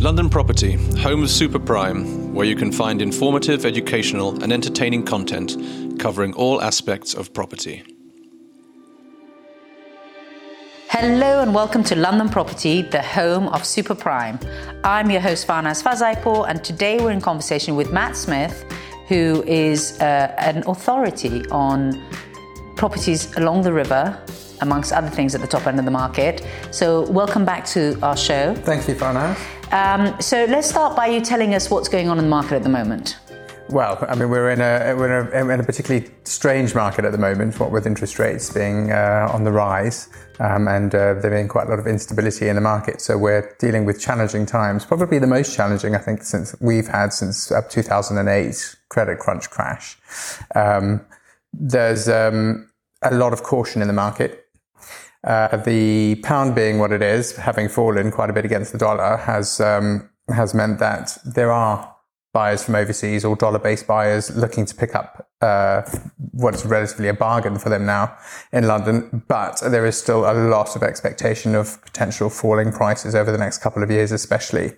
London Property, home of Super Prime, where you can find informative, educational, and entertaining content covering all aspects of property. Hello and welcome to London Property, the home of Super Prime. I'm your host Farnaz Fazaipour, and today we're in conversation with Matt Smith, who is uh, an authority on properties along the river, amongst other things at the top end of the market. So, welcome back to our show. Thank you, Farnaz. Um, so, let's start by you telling us what's going on in the market at the moment. Well, I mean, we're in a we're in a, in a particularly strange market at the moment. What with interest rates being uh, on the rise, um, and uh, there being quite a lot of instability in the market, so we're dealing with challenging times. Probably the most challenging, I think, since we've had since uh, 2008 credit crunch crash. Um, there's um, a lot of caution in the market. Uh, the pound being what it is, having fallen quite a bit against the dollar, has um, has meant that there are buyers from overseas or dollar-based buyers looking to pick up uh, what's relatively a bargain for them now in London. But there is still a lot of expectation of potential falling prices over the next couple of years, especially.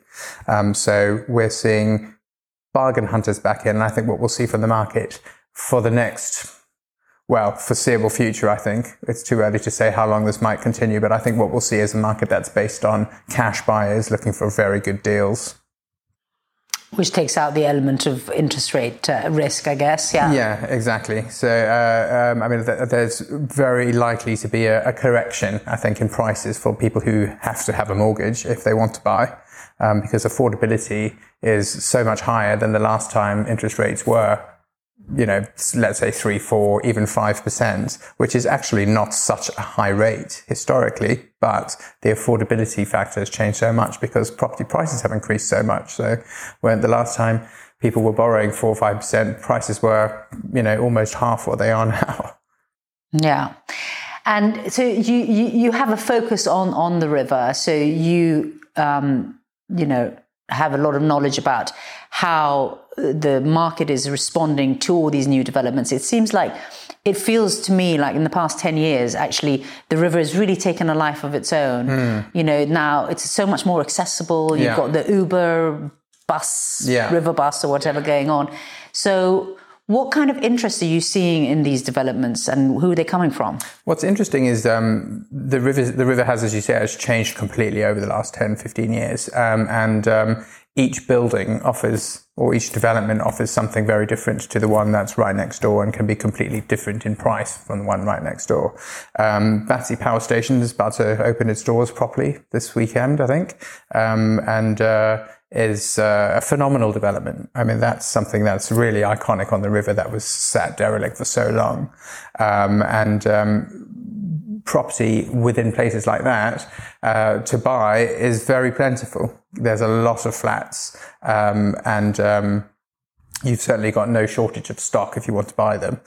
Um, so we're seeing bargain hunters back in. And I think what we'll see from the market for the next well, foreseeable future, I think. It's too early to say how long this might continue, but I think what we'll see is a market that's based on cash buyers looking for very good deals which takes out the element of interest rate uh, risk, I guess. Yeah. Yeah, exactly. So, uh, um, I mean, th- there's very likely to be a, a, correction, I think, in prices for people who have to have a mortgage if they want to buy, um, because affordability is so much higher than the last time interest rates were you know, let's say three, four, even five percent, which is actually not such a high rate historically, but the affordability factor has changed so much because property prices have increased so much. So when the last time people were borrowing four or five percent, prices were, you know, almost half what they are now. Yeah. And so you, you, you have a focus on, on the river. So you, um, you know, have a lot of knowledge about how the market is responding to all these new developments. It seems like it feels to me like in the past 10 years, actually, the river has really taken a life of its own. Mm. You know, now it's so much more accessible. You've yeah. got the Uber bus, yeah. river bus, or whatever going on. So, what kind of interest are you seeing in these developments and who are they coming from? What's interesting is um, the river, the river has, as you say, has changed completely over the last 10, 15 years. Um, and um, each building offers or each development offers something very different to the one that's right next door and can be completely different in price from the one right next door. Um, Battersea Power Station is about to open its doors properly this weekend, I think. Um, and, uh, is uh, a phenomenal development. I mean, that's something that's really iconic on the river that was sat derelict for so long. Um, and um, property within places like that uh, to buy is very plentiful. There's a lot of flats, um, and um, you've certainly got no shortage of stock if you want to buy them.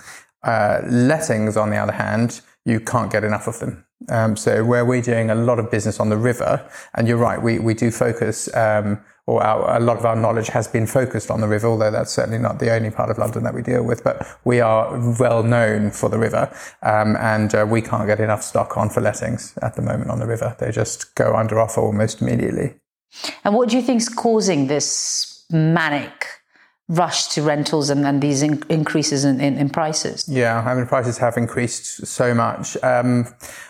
Uh, lettings, on the other hand, you can't get enough of them. Um, so where we're doing a lot of business on the river, and you're right, we, we do focus um, or our, a lot of our knowledge has been focused on the river, although that's certainly not the only part of London that we deal with. But we are well known for the river, um, and uh, we can't get enough stock on for lettings at the moment on the river. They just go under offer almost immediately. And what do you think is causing this manic rush to rentals and, then these in- increases in, in, in, prices? Yeah, I mean, prices have increased so much. Um,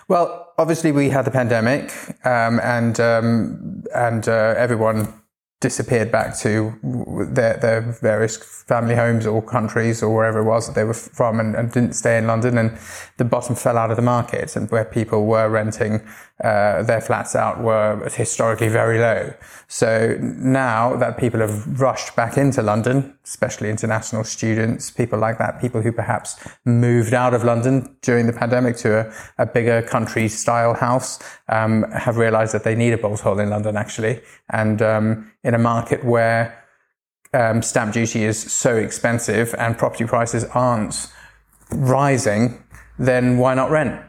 well, obviously, we had the pandemic, um, and um, and uh, everyone disappeared back to their, their various family homes or countries or wherever it was that they were from and, and, didn't stay in London and the bottom fell out of the market and where people were renting uh, their flats out were historically very low. So now that people have rushed back into London, especially international students, people like that, people who perhaps moved out of London during the pandemic to a, a bigger country style house, um, have realized that they need a bolt hole in London actually. And um, in a market where um, stamp duty is so expensive and property prices aren't rising, then why not rent?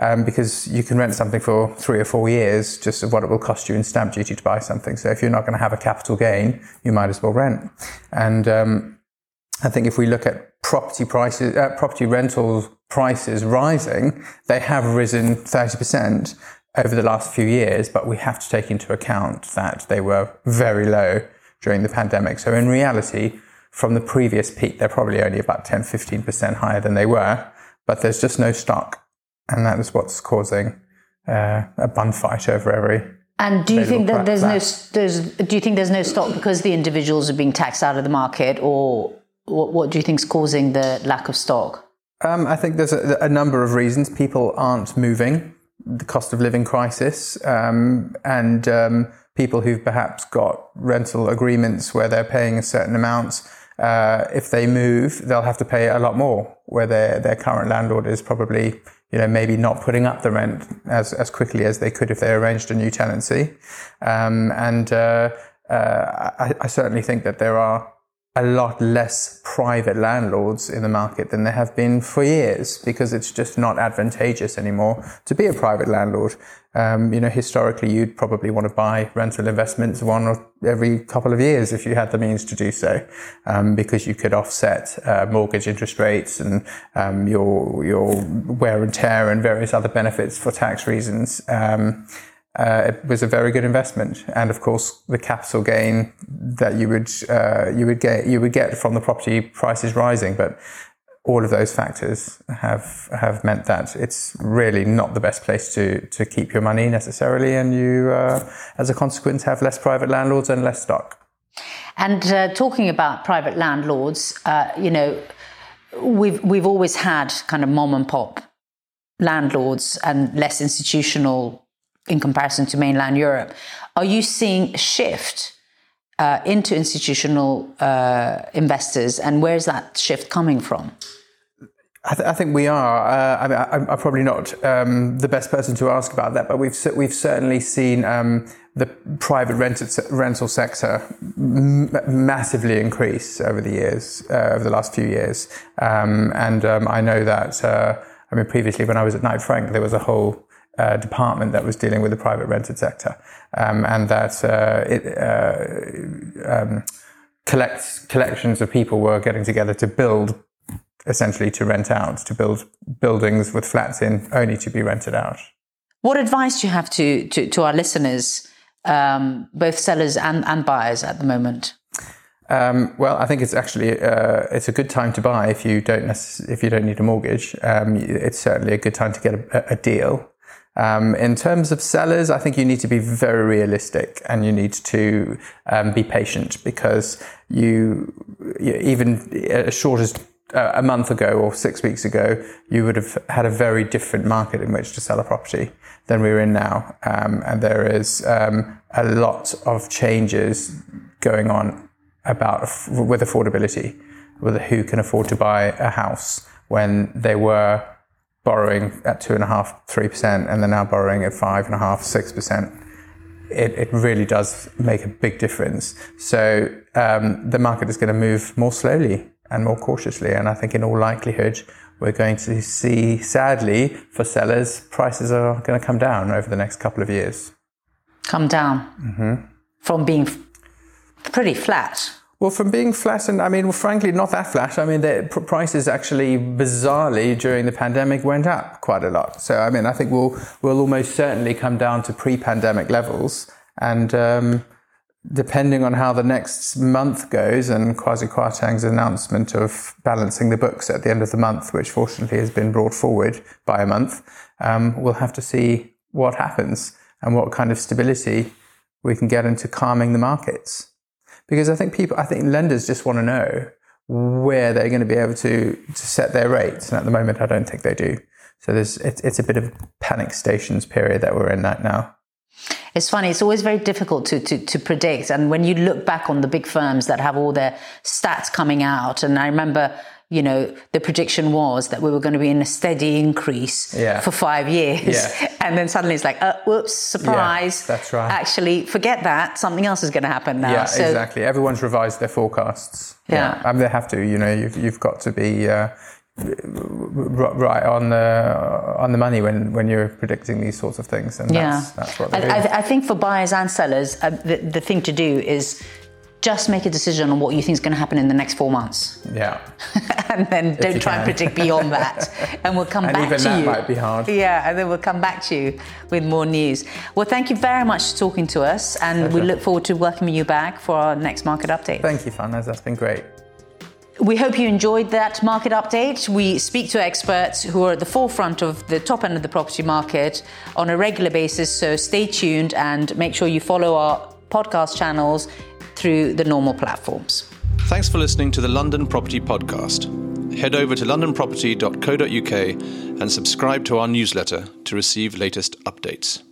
Um, because you can rent something for three or four years just of what it will cost you in stamp duty to buy something. So if you're not going to have a capital gain, you might as well rent. And um, I think if we look at property prices, uh, property rental prices rising, they have risen 30% over the last few years, but we have to take into account that they were very low during the pandemic. So in reality, from the previous peak, they're probably only about 10, 15% higher than they were, but there's just no stock. And that is what's causing uh, a bun fight over every. And do you think that there's no there's do you think there's no stock because the individuals are being taxed out of the market, or what, what do you think is causing the lack of stock? Um, I think there's a, a, number of reasons. People aren't moving, the cost of living crisis, um, and um, people who've perhaps got rental agreements where they're paying a certain amount. Uh, if they move, they'll have to pay a lot more, where their their current landlord is probably you know, maybe not putting up the rent as, as quickly as they could if they arranged a new tenancy. Um, and uh, uh, I, I, certainly think that there are a lot less private landlords in the market than there have been for years because it's just not advantageous anymore to be a private landlord. Um, you know, historically, you'd probably want to buy rental investments one or every couple of years if you had the means to do so, um, because you could offset uh, mortgage interest rates and um, your your wear and tear and various other benefits for tax reasons. Uh, it was a very good investment, and of course, the capital gain that you would uh, you would get you would get from the property prices rising, but all of those factors have have meant that it's really not the best place to to keep your money necessarily, and you, uh, as a consequence, have less private landlords and less stock. And uh, talking about private landlords, uh, you know, we've we've always had kind of mom and pop landlords and less institutional in comparison to mainland Europe. Are you seeing a shift uh, into institutional uh, investors, and where's that shift coming from? I, th- I think we are. Uh, I, am probably not um, the best person to ask about that, but we've we've certainly seen um, the private rented, rental sector m- massively increase over the years, uh, over the last few years. Um, and um, I know that. Uh, I mean, previously when I was at Knight Frank, there was a whole uh, department that was dealing with the private rented sector, um, and that uh, it, uh, um, collects collections of people were getting together to build, essentially to rent out, to build buildings with flats in only to be rented out. What advice do you have to to, to our listeners, um, both sellers and, and buyers at the moment? Um, well, I think it's actually uh, it's a good time to buy if you don't necess- if you don't need a mortgage. Um, it's certainly a good time to get a, a deal. Um, in terms of sellers, I think you need to be very realistic and you need to um, be patient because you, even as short as uh, a month ago or six weeks ago, you would have had a very different market in which to sell a property than we're in now. Um, and there is um, a lot of changes going on about with affordability, with who can afford to buy a house when they were borrowing at two and a half, three percent, and they're now borrowing at five and a half, six percent. It, it really does make a big difference. So um, the market is going to move more slowly and more cautiously, and I think in all likelihood we're going to see, sadly, for sellers, prices are going to come down over the next couple of years. Come down mm-hmm. from being pretty flat. Well, from being flat, and I mean, well, frankly, not that flat. I mean, the prices actually, bizarrely, during the pandemic, went up quite a lot. So, I mean, I think we'll we'll almost certainly come down to pre-pandemic levels, and um, depending on how the next month goes, and Kwasi Kwarteng's announcement of balancing the books at the end of the month, which fortunately has been brought forward by a month, um, we'll have to see what happens and what kind of stability we can get into calming the markets because I think people, I think lenders just want to know where they're going to be able to to set their rates, and at the moment, I don't think they do. So there's it's, it's a bit of panic stations period that we're in right now. It's funny. It's always very difficult to, to, to predict. And when you look back on the big firms that have all their stats coming out, and I remember you know, the prediction was that we were going to be in a steady increase yeah. for five years. Yeah. And then suddenly it's like, uh, whoops, surprise. Yeah, that's right. Actually, forget that. Something else is going to happen now. Yeah, so, exactly. Everyone's revised their forecasts. Yeah. I mean, they have to, you know, you've, you've got to be, uh, right on the on the money when when you're predicting these sorts of things and yeah. that's, that's what I, I, I, think for buyers and sellers uh, the, the thing to do is just make a decision on what you think is going to happen in the next four months. Yeah. and then don't try and predict beyond that. And we'll come back. And back even to that you. might be hard. Yeah, and then we'll come back to you with more news. Well, thank you very much for talking to us, and we look forward to welcoming you back for our next market update. Thank you, Farnaz. That's been great. We hope you enjoyed that market update. We speak to experts who are at the forefront of the top end of the property market on a regular basis, so stay tuned and make sure you follow our podcast channels through the normal platforms. Thanks for listening to the London Property Podcast. Head over to londonproperty.co.uk and subscribe to our newsletter to receive latest updates.